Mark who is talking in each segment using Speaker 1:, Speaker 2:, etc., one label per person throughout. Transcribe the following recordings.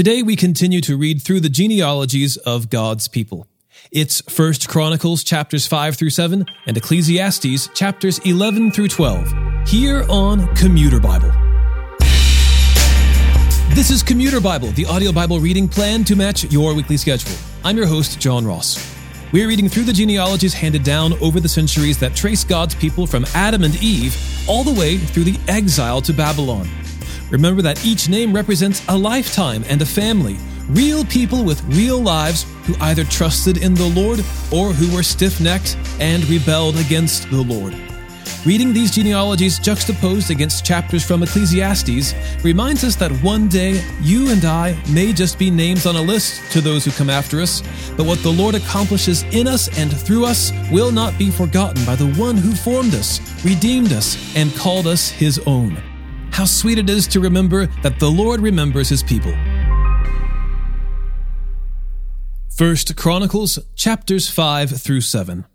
Speaker 1: Today we continue to read through the genealogies of God's people. It's 1 Chronicles chapters 5 through 7 and Ecclesiastes chapters 11 through 12 here on Commuter Bible. This is Commuter Bible, the audio Bible reading plan to match your weekly schedule. I'm your host, John Ross. We're reading through the genealogies handed down over the centuries that trace God's people from Adam and Eve all the way through the exile to Babylon. Remember that each name represents a lifetime and a family, real people with real lives who either trusted in the Lord or who were stiff necked and rebelled against the Lord. Reading these genealogies juxtaposed against chapters from Ecclesiastes reminds us that one day you and I may just be names on a list to those who come after us, but what the Lord accomplishes in us and through us will not be forgotten by the one who formed us, redeemed us, and called us his own. How sweet it is to remember that the Lord remembers his people. First Chronicles chapters 5 through 7.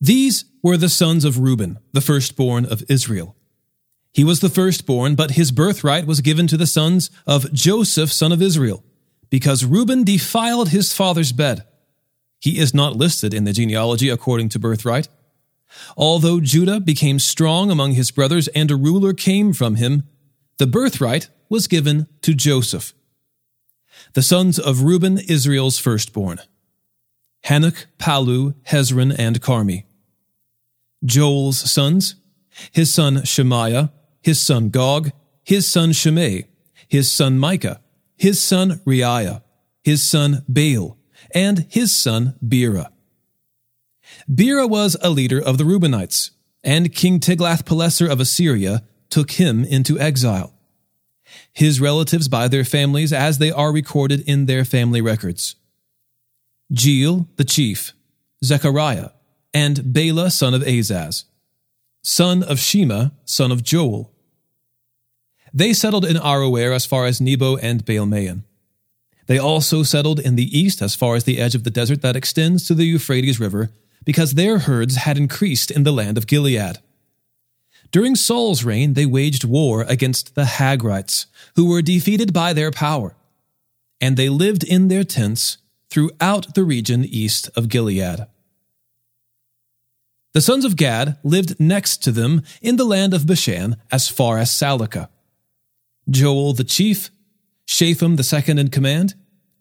Speaker 1: These were the sons of Reuben, the firstborn of Israel. He was the firstborn, but his birthright was given to the sons of Joseph, son of Israel, because Reuben defiled his father's bed. He is not listed in the genealogy according to birthright. Although Judah became strong among his brothers and a ruler came from him, the birthright was given to Joseph. The sons of Reuben, Israel's firstborn. Hanoch, Palu, Hezron, and Carmi. Joel's sons, his son Shemaiah, his son Gog, his son Shimei, his son Micah, his son Reaiah, his son Baal, and his son Beerah. Beerah was a leader of the Reubenites, and King Tiglath-Pileser of Assyria took him into exile. His relatives by their families as they are recorded in their family records. Jeiel, the chief, Zechariah, and Bela, son of Azaz, son of Shema, son of Joel. They settled in Aroer as far as Nebo and Baal-Maon. They also settled in the east as far as the edge of the desert that extends to the Euphrates River because their herds had increased in the land of Gilead. During Saul's reign, they waged war against the Hagrites, who were defeated by their power, and they lived in their tents throughout the region east of Gilead. The sons of Gad lived next to them in the land of Bashan as far as Salecah. Joel the chief, Shapham the second in command,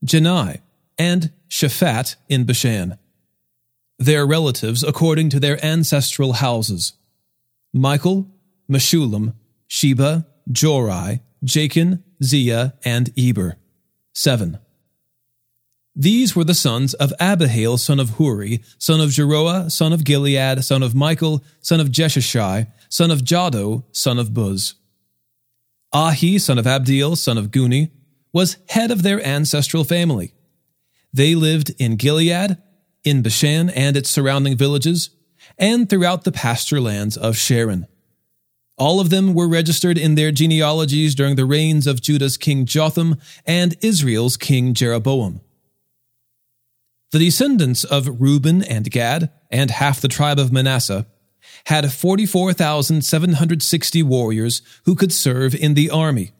Speaker 1: Janai, and Shaphat in Bashan their relatives according to their ancestral houses Michael, Meshullam, Sheba, Jorai, Jachin, Zia, and Eber. 7. These were the sons of Abihail, son of Huri, son of Jeroah, son of Gilead, son of Michael, son of Jeshashai, son of Jahdo, son of Buz. Ahi, son of Abdiel, son of Guni, was head of their ancestral family. They lived in Gilead in Bashan and its surrounding villages, and throughout the pasture lands of Sharon. All of them were registered in their genealogies during the reigns of Judah's king Jotham and Israel's king Jeroboam. The descendants of Reuben and Gad, and half the tribe of Manasseh, had 44,760 warriors who could serve in the army,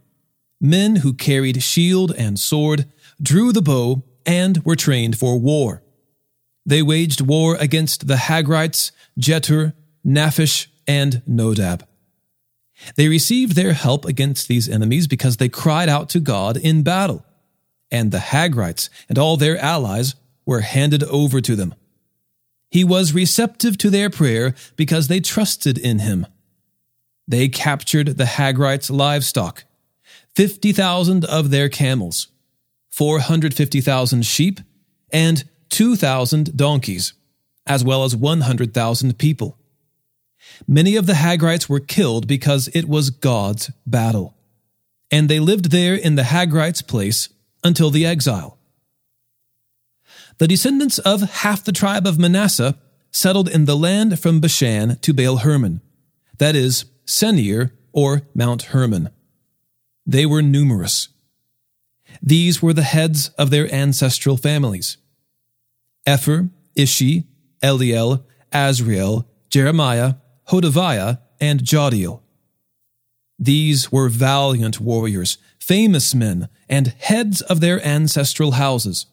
Speaker 1: men who carried shield and sword, drew the bow, and were trained for war. They waged war against the Hagrites, Jetur, Naphish, and Nodab. They received their help against these enemies because they cried out to God in battle, and the Hagrites and all their allies were handed over to them. He was receptive to their prayer because they trusted in him. They captured the Hagrites' livestock, 50,000 of their camels, 450,000 sheep, and 2,000 donkeys, as well as 100,000 people. Many of the Hagrites were killed because it was God's battle, and they lived there in the Hagrites' place until the exile. The descendants of half the tribe of Manasseh settled in the land from Bashan to Baal Hermon, that is, Senir or Mount Hermon. They were numerous. These were the heads of their ancestral families. Epher, Ishi, Eliel, Azriel, Jeremiah, Hodaviah, and Jahdiel. These were valiant warriors, famous men, and heads of their ancestral houses.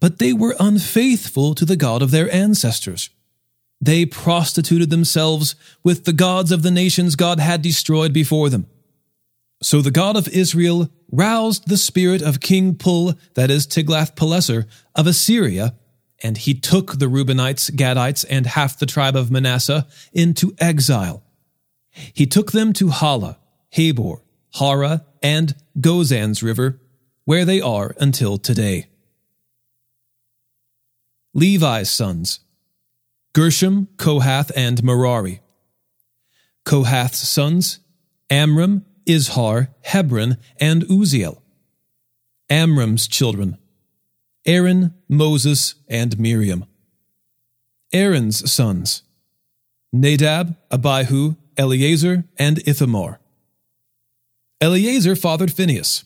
Speaker 1: But they were unfaithful to the God of their ancestors. They prostituted themselves with the gods of the nations God had destroyed before them. So the God of Israel roused the spirit of King Pul, that is Tiglath-Pileser, of Assyria, and he took the Reubenites, Gadites, and half the tribe of Manasseh into exile. He took them to Halah, Habor, Hara, and Gozan's river, where they are until today. Levi's sons Gershom, Kohath, and Merari. Kohath's sons Amram, Izhar, Hebron, and Uzziel. Amram's children Aaron, Moses, and Miriam. Aaron's sons Nadab, Abihu, Eleazar, and Ithamar. Eleazar fathered Phinehas.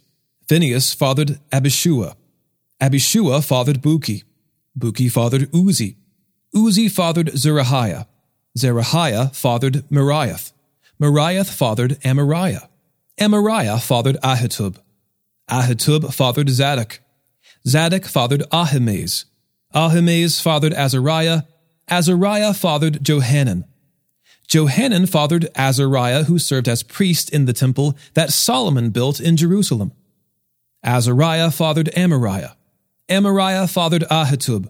Speaker 1: Phinehas fathered Abishua. Abishua fathered Buki. Buki fathered Uzzi. Uzzi fathered Zerahiah. Zerahiah fathered Meraioth. Meraioth fathered Amariah. Amariah fathered Ahitub. Ahitub fathered Zadok. Zadok fathered Ahimaaz. Ahimaaz fathered Azariah. Azariah fathered Johanan. Johanan fathered Azariah, who served as priest in the temple that Solomon built in Jerusalem. Azariah fathered Amariah. Amariah fathered Ahitub.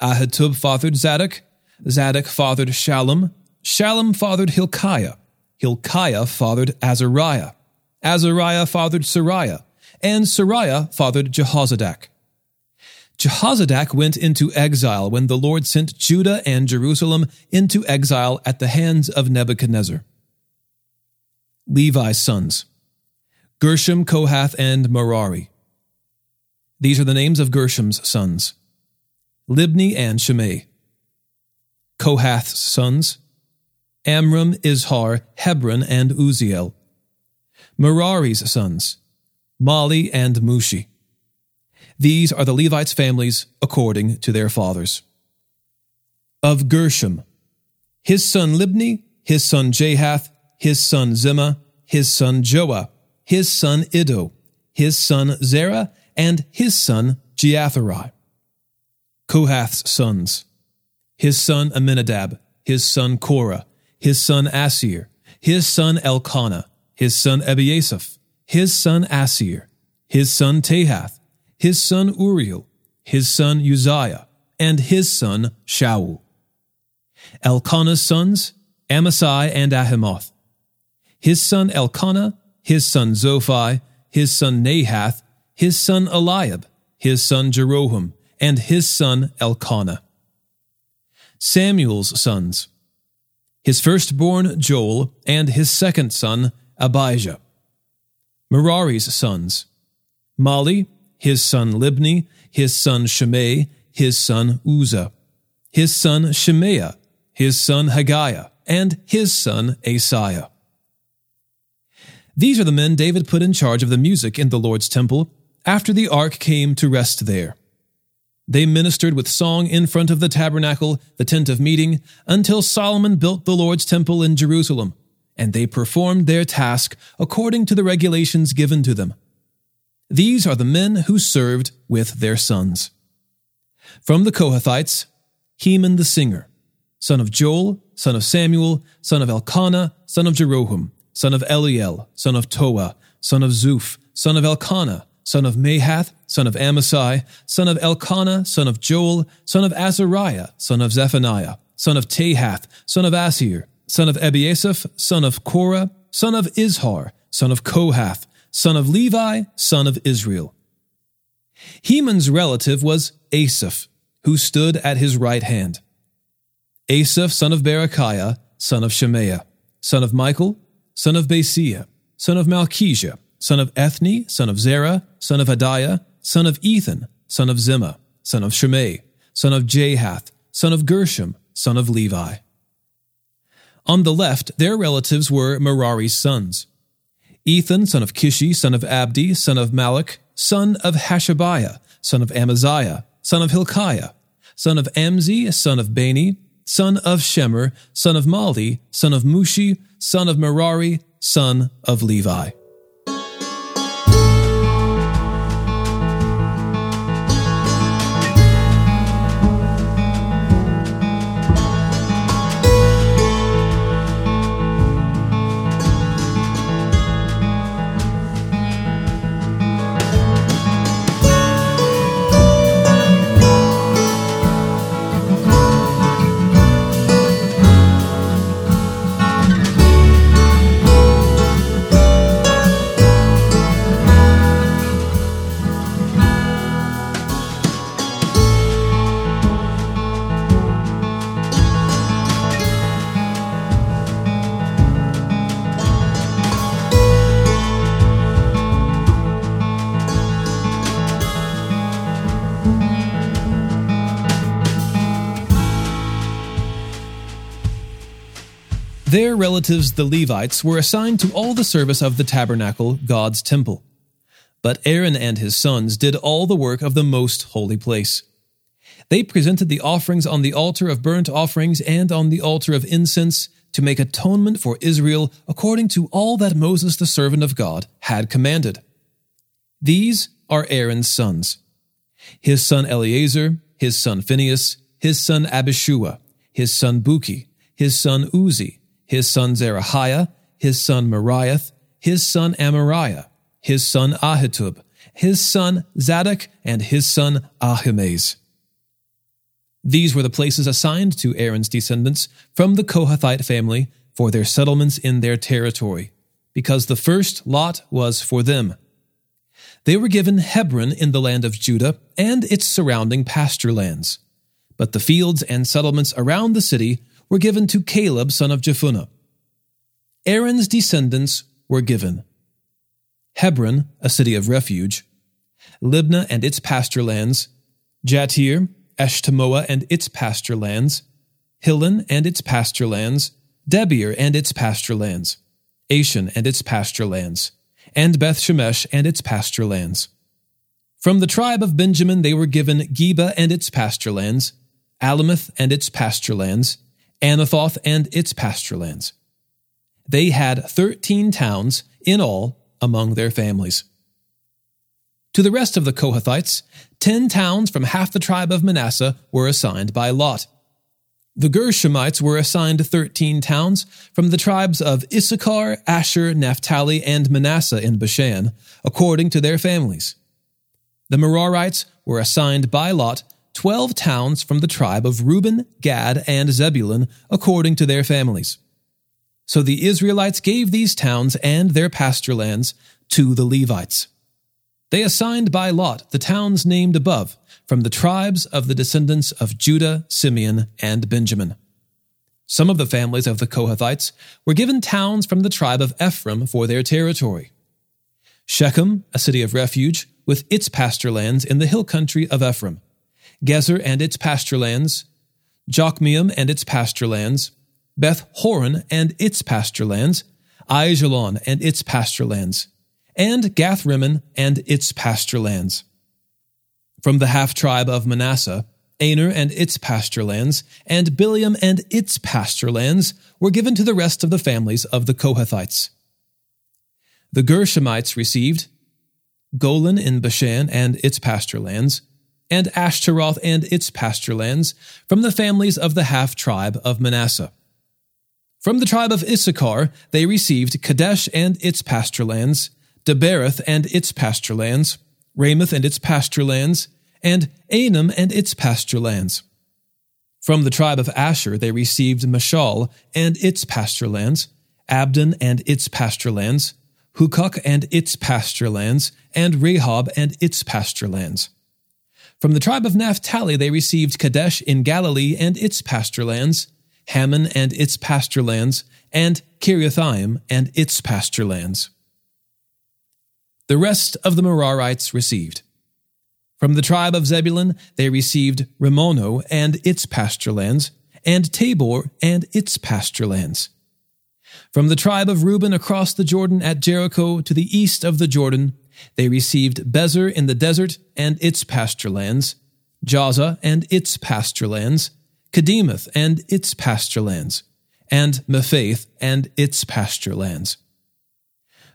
Speaker 1: Ahitub fathered Zadok. Zadok fathered Shallum. Shallum fathered Hilkiah. Hilkiah fathered Azariah. Azariah fathered Seraiah. And Seraiah fathered Jehozadak. Jehozadak went into exile when the Lord sent Judah and Jerusalem into exile at the hands of Nebuchadnezzar. Levi's sons Gershom, Kohath, and Merari. These are the names of Gershom's sons Libni and Shimei. Kohath's sons Amram, Izhar, Hebron, and Uzziel. Merari's sons Mahli and Mushi. These are the Levites' families according to their fathers. Of Gershom, his son Libni, his son Jahath, his son Zimmah, his son Joah, his son Iddo, his son Zerah, and his son Jeatherai. Kohath's sons, his son Amminadab, his son Korah, his son Assir, his son Elkanah, his son Ebiasaph, his son Assir, his son Tahath, his son Uriel, his son Uzziah, and his son Shaul. Elkanah's sons, Amasai and Ahimoth. His son Elkanah, his son Zophai, his son Nahath, his son Eliab, his son Jeroham, and his son Elkanah. Samuel's sons, his firstborn Joel, and his second son Abijah. Merari's sons, Mahli, his son Libni, his son Shimei, his son Uzzah, his son Shemaiah, his son Haggiah, and his son Asaiah. These are the men David put in charge of the music in the Lord's temple after the ark came to rest there. They ministered with song in front of the tabernacle, the tent of meeting, until Solomon built the Lord's temple in Jerusalem, and they performed their task according to the regulations given to them. These are the men who served with their sons. From the Kohathites, Heman the singer, son of Joel, son of Samuel, son of Elkanah, son of Jeroham, son of Eliel, son of Toah, son of Zuph, son of Elkanah, son of Mahath, son of Amasai, son of Elkanah, son of Joel, son of Azariah, son of Zephaniah, son of Tahath, son of Assir, son of Ebiasaph, son of Korah, son of Izhar, son of Kohath, son of Levi, son of Israel. Heman's relative was Asaph, who stood at his right hand. Asaph, son of Berechiah, son of Shemaiah, son of Michael, son of Baaseiah, son of Malchijah, son of Ethni, son of Zerah, son of Adaiah, son of Ethan, son of Zimmah, son of Shimei, son of Jahath, son of Gershom, son of Levi. On the left, their relatives were Merari's sons. Ethan, son of Kishi, son of Abdi, son of Malluch, son of Hashabiah, son of Amaziah, son of Hilkiah, son of Amzi, son of Bani, son of Shemer, son of Mahli, son of Mushi, son of Merari, son of Levi. Their relatives, the Levites, were assigned to all the service of the tabernacle, God's temple. But Aaron and his sons did all the work of the most holy place. They presented the offerings on the altar of burnt offerings and on the altar of incense to make atonement for Israel according to all that Moses, the servant of God, had commanded. These are Aaron's sons his son Eleazar, his son Phinehas, his son Abishua, his son Buki, his son Uzzi, his son Zerahiah, his son Meraioth, his son Amariah, his son Ahitub, his son Zadok, and his son Ahimaaz. These were the places assigned to Aaron's descendants from the Kohathite family for their settlements in their territory, because the first lot was for them. They were given Hebron in the land of Judah and its surrounding pasture lands. But the fields and settlements around the city were given to Caleb son of Jephunneh. Aaron's descendants were given. Hebron, a city of refuge, Libnah and its pasture lands, Jattir, Eshtemoa and its pasture lands, Hilen and its pasture lands, Debir and its pasture lands, Ashan and its pasture lands, and Beth Shemesh and its pasture lands. From the tribe of Benjamin they were given Geba and its pasture lands, Alemeth and its pasture lands, Anathoth and its pasture lands. They had thirteen towns in all among their families. To the rest of the Kohathites, ten towns from half the tribe of Manasseh were assigned by Lot. The Gershomites were assigned thirteen towns from the tribes of Issachar, Asher, Naphtali, and Manasseh in Bashan, according to their families. The Merarites were assigned by Lot twelve towns from the tribe of Reuben, Gad, and Zebulun, according to their families. So the Israelites gave these towns and their pasture lands to the Levites. They assigned by lot the towns named above from the tribes of the descendants of Judah, Simeon, and Benjamin. Some of the families of the Kohathites were given towns from the tribe of Ephraim for their territory. Shechem, a city of refuge, with its pasture lands in the hill country of Ephraim, Gezer and its pasture lands, Jokmeam and its pasture lands, Beth Horon and its pasture lands, Aijalon and its pasture lands, and Gathrimmon and its pasture lands. From the half tribe of Manasseh, Aner and its pasture lands, and Bileam and its pasture lands were given to the rest of the families of the Kohathites. The Gershomites received Golan in Bashan and its pasture lands, and Ashtaroth and its pasture lands from the families of the half tribe of Manasseh. From the tribe of Issachar, they received Kadesh and its pasture lands, and its pasture lands, Ramoth and its pasture lands, and Anem and its pasture lands. From the tribe of Asher they received Mashal and its pasture lands, Abdon and its pasture lands, and its pasture lands, and Rehob and its pasture lands. From the tribe of Naphtali they received Kadesh in Galilee and its pasture lands, Hammon and its pasture lands, and Kiriathaim and its pasture lands. The rest of the Merarites received. From the tribe of Zebulun, they received Rimono and its pasture lands, and Tabor and its pasture lands. From the tribe of Reuben across the Jordan at Jericho to the east of the Jordan, they received Bezer in the desert and its pasture lands, Jahzah and its pasture lands, Kedemoth and its pasture lands, and Mephath and its pasture lands.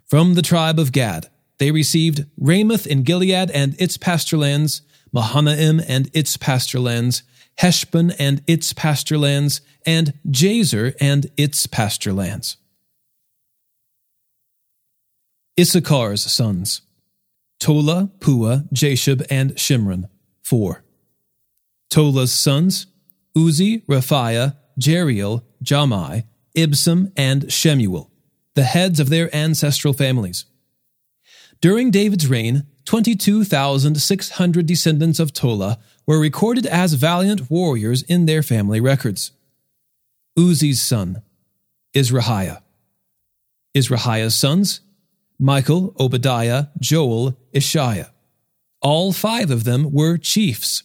Speaker 1: From the tribe of Gad, they received Ramoth in Gilead and its pasture lands, Mahanaim and its pasture lands, Heshbon and its pasture lands, and Jazer and its pasture lands. Issachar's sons Tola, Puah, Jashub, and Shimron, four. Tola's sons Uzzi, Rephaiah, Jeriel, Jahmai, Ibsam, and Shemuel, the heads of their ancestral families. During David's reign, 22,600 descendants of Tola were recorded as valiant warriors in their family records. Uzzi's son, Izrahiah. Izrahiah's sons, Michael, Obadiah, Joel, Isshiah. All five of them were chiefs.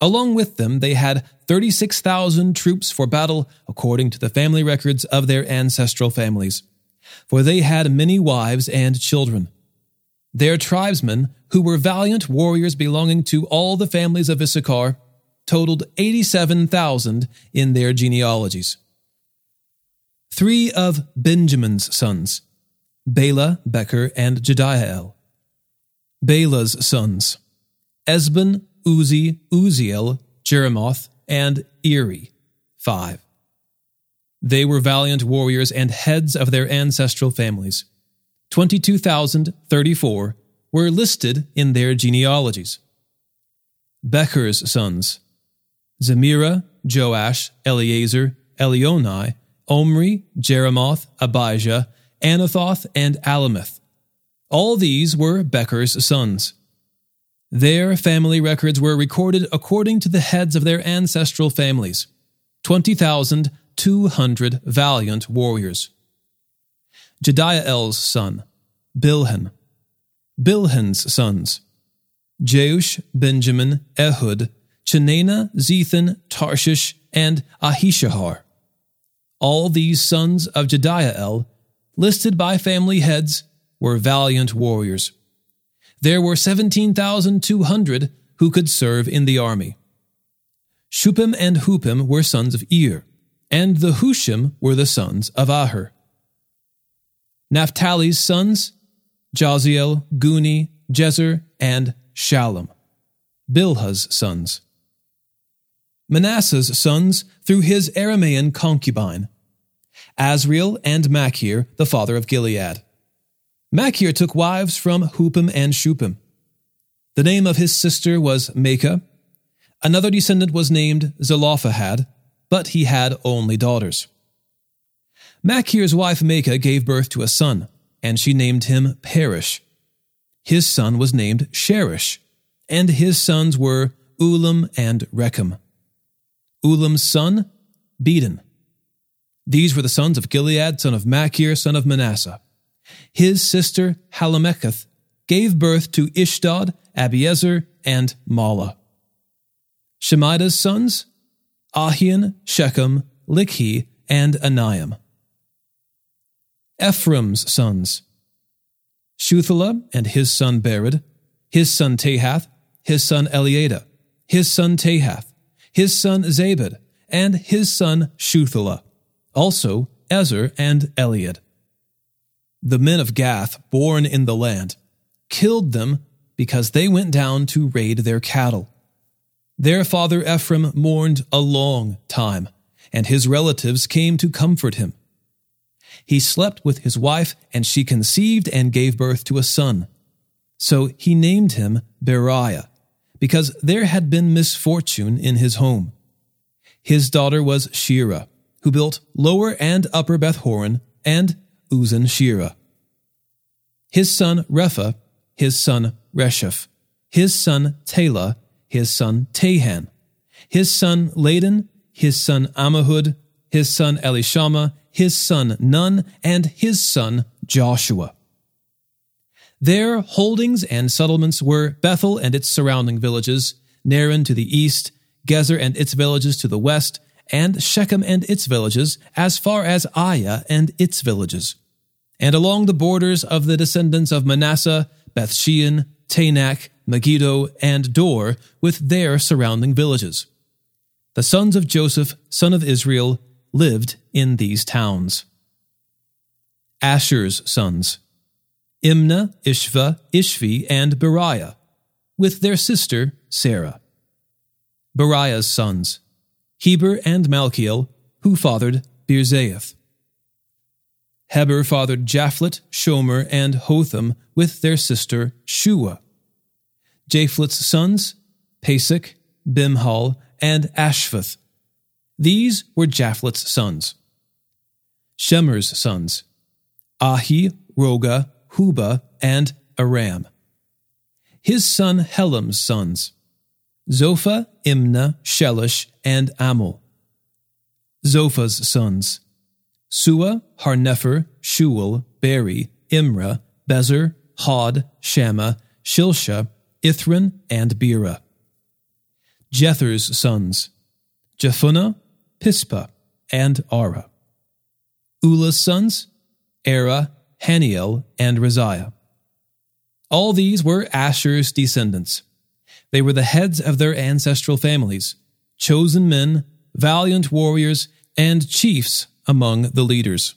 Speaker 1: Along with them, they had 36,000 troops for battle, according to the family records of their ancestral families. For they had many wives and children. Their tribesmen, who were valiant warriors belonging to all the families of Issachar, totaled 87,000 in their genealogies. Three of Benjamin's sons, Bela, Becher, and Jediael. Bela's sons, Ezbon, Uzzi, Uzziel, Jeremoth, and Eri. 5. They were valiant warriors and heads of their ancestral families. 22,034 were listed in their genealogies. Becher's sons Zemirah, Joash, Eleazar, Elionai, Omri, Jeremoth, Abijah, Anathoth, and Alemeth. All these were Becher's sons. Their family records were recorded according to the heads of their ancestral families 20,200 valiant warriors. Jediael's son, Bilhan. Bilhan's sons, Jeush, Benjamin, Ehud, Chenaanah, Zethan, Tarshish, and Ahishahar. All these sons of Jediael, listed by family heads, were valiant warriors there were 17,200 who could serve in the army. Shuppim and Huppim were sons of Ir, and the Hushim were the sons of Aher. Naphtali's sons, Jahziel, Guni, Jezer, and Shallum. Bilhah's sons. Manasseh's sons through his Aramean concubine, Asriel and Machir, the father of Gilead. Machir took wives from Huppim and Shuppim. The name of his sister was Maachah. Another descendant was named Zelophehad, but he had only daughters. Machir's wife Maachah gave birth to a son, and she named him Peresh. His son was named Sheresh, and his sons were Ulam and Rechem. Ulam's son, Bedan. These were the sons of Gilead, son of Machir, son of Manasseh. His sister Halemeketh gave birth to Ishdod, Abiezer, and Mahlah. Shemidah's sons, Ahian, Shechem, Likhi, and Aniam. Ephraim's sons, Shuthelah and his son Bered, his son Tahath, his son Eliada, his son Tahath, his son Zabed, and his son Shuthelah, also Ezer and Eliad the men of Gath, born in the land, killed them because they went down to raid their cattle. Their father Ephraim mourned a long time, and his relatives came to comfort him. He slept with his wife, and she conceived and gave birth to a son. So he named him Beriah, because there had been misfortune in his home. His daughter was Sheerah, who built Lower and Upper Bethhoron and Uzan Shira. His son Repha, his son Resheph, his son Tela, his son Tahan, his son Ladan, his son Ammihud, his son Elishama, his son Nun, and his son Joshua. Their holdings and settlements were Bethel and its surrounding villages, Naaran to the east, Gezer and its villages to the west, and Shechem and its villages, as far as Ayyah and its villages and along the borders of the descendants of Manasseh, Bethshean, Taanach, Megiddo, and Dor, with their surrounding villages. The sons of Joseph, son of Israel, lived in these towns. Asher's sons Imnah, Ishva, Ishvi, and Beriah, with their sister Serah. Beriah's sons Heber and Malchiel, who fathered Birzaith. Heber fathered Japhlet, Shomer, and Hotham with their sister Shua. Japhlet's sons, Pasach, Bimhal, and Ashvath. These were Japhlet's sons. Shemer's sons, Ahi, Rohgah, Hubbah, and Aram. His son Helam's sons, Zophah, Imnah, Shelish, and Amal. Zophah's sons, Sua, Harnepher, Shual, Beri, Imra, Bezer, Hod, Shammah, Shilsha, Ithran, and Bera. Jether's sons, Jephunneh, Pispa, and Ara. Ulah's sons, Arah, Hanniel, and Raziah. All these were Asher's descendants. They were the heads of their ancestral families, chosen men, valiant warriors, and chiefs among the leaders.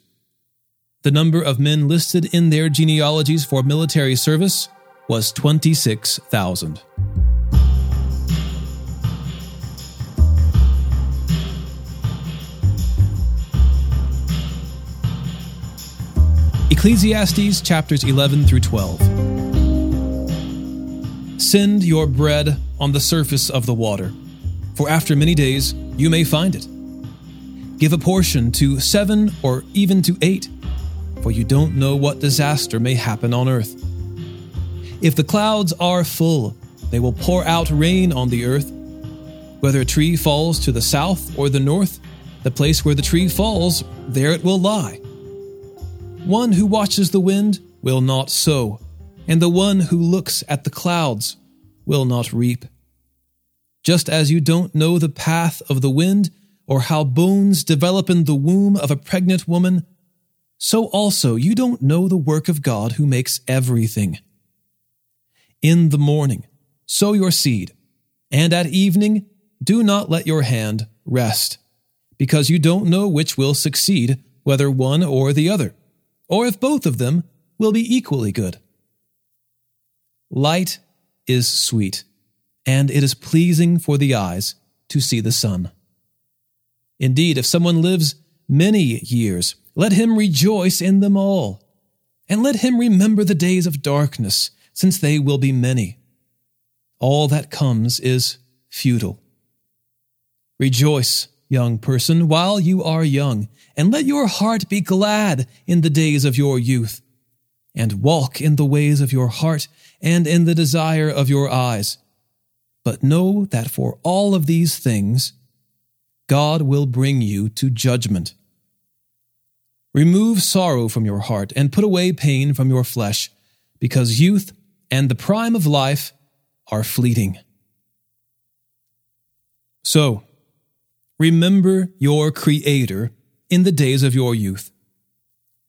Speaker 1: The number of men listed in their genealogies for military service was 26,000. Ecclesiastes chapters 11 through 12. Send your bread on the surface of the water, for after many days you may find it. Give a portion to seven or even to eight, for you don't know what disaster may happen on earth. If the clouds are full, they will pour out rain on the earth. Whether a tree falls to the south or the north, the place where the tree falls, there it will lie. One who watches the wind will not sow, and the one who looks at the clouds will not reap. Just as you don't know the path of the wind, or how bones develop in the womb of a pregnant woman, so also you don't know the work of God who makes everything. In the morning, sow your seed, and at evening, do not let your hand rest, because you don't know which will succeed, whether one or the other or if both of them will be equally good. Light is sweet, and it is pleasing for the eyes to see the sun. Indeed, if someone lives many years, let him rejoice in them all, and let him remember the days of darkness, since they will be many. All that comes is futile. Rejoice young person, while you are young, and let your heart be glad in the days of your youth, and walk in the ways of your heart and in the desire of your eyes. But know that for all of these things, God will bring you to judgment. Remove sorrow from your heart and put away pain from your flesh, because youth and the prime of life are fleeting. So, Remember your Creator in the days of your youth.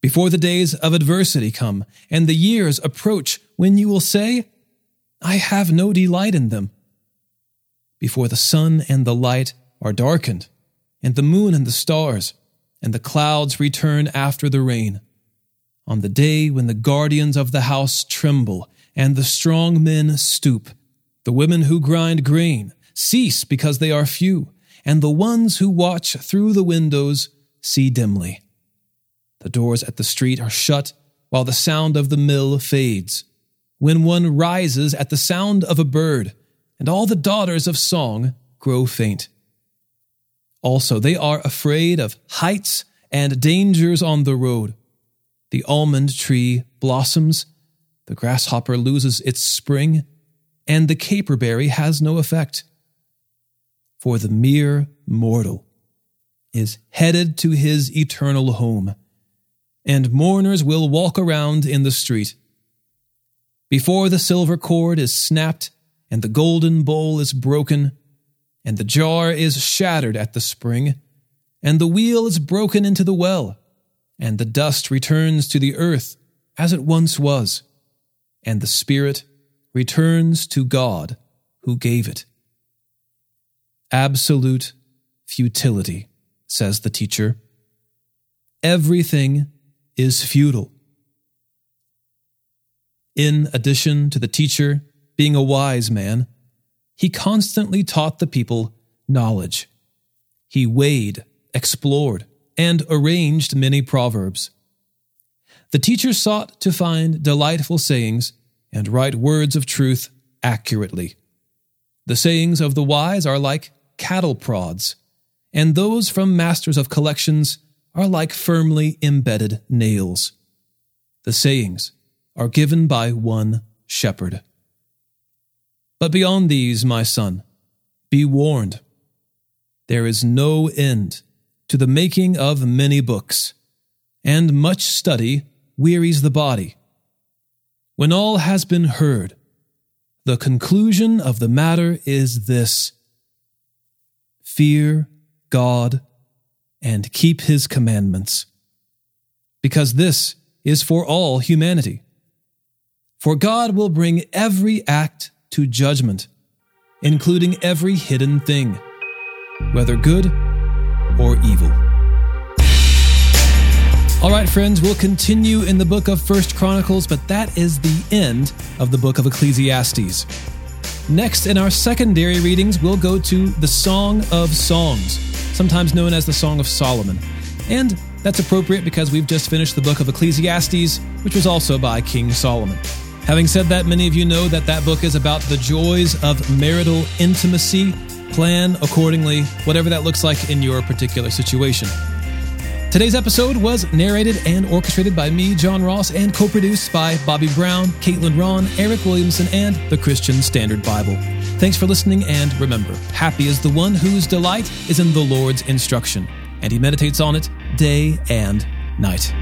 Speaker 1: Before the days of adversity come and the years approach when you will say, I have no delight in them. Before the sun and the light are darkened, and the moon and the stars, and the clouds return after the rain. On the day when the guardians of the house tremble, and the strong men stoop, the women who grind grain cease because they are few and the ones who watch through the windows see dimly. The doors at the street are shut while the sound of the mill fades. When one rises at the sound of a bird, and all the daughters of song grow faint. Also, they are afraid of heights and dangers on the road. The almond tree blossoms, the grasshopper loses its spring, and the caperberry has no effect for the mere mortal is headed to his eternal home, and mourners will walk around in the street. Before the silver cord is snapped, and the golden bowl is broken, and the jar is shattered at the spring, and the wheel is broken into the well, and the dust returns to the earth as it once was, and the spirit returns to God who gave it. Absolute futility, says the teacher. Everything is futile. In addition to the teacher being a wise man, he constantly taught the people knowledge. He weighed, explored, and arranged many proverbs. The teacher sought to find delightful sayings and write words of truth accurately. The sayings of the wise are like cattle prods, and those from masters of collections are like firmly embedded nails. The sayings are given by one shepherd. But beyond these, my son, be warned. There is no end to the making of many books, and much study wearies the body. When all has been heard, the conclusion of the matter is this fear God and keep his commandments, because this is for all humanity. For God will bring every act to judgment, including every hidden thing, whether good or evil. All right, friends, we'll continue in the book of First Chronicles, but that is the end of the book of Ecclesiastes. Next, in our secondary readings, we'll go to the Song of Songs, sometimes known as the Song of Solomon. And that's appropriate because we've just finished the book of Ecclesiastes, which was also by King Solomon. Having said that, many of you know that that book is about the joys of marital intimacy. Plan accordingly, whatever that looks like in your particular situation. Today's episode was narrated and orchestrated by me, John Ross, and co produced by Bobby Brown, Caitlin Ron, Eric Williamson, and the Christian Standard Bible. Thanks for listening, and remember happy is the one whose delight is in the Lord's instruction, and he meditates on it day and night.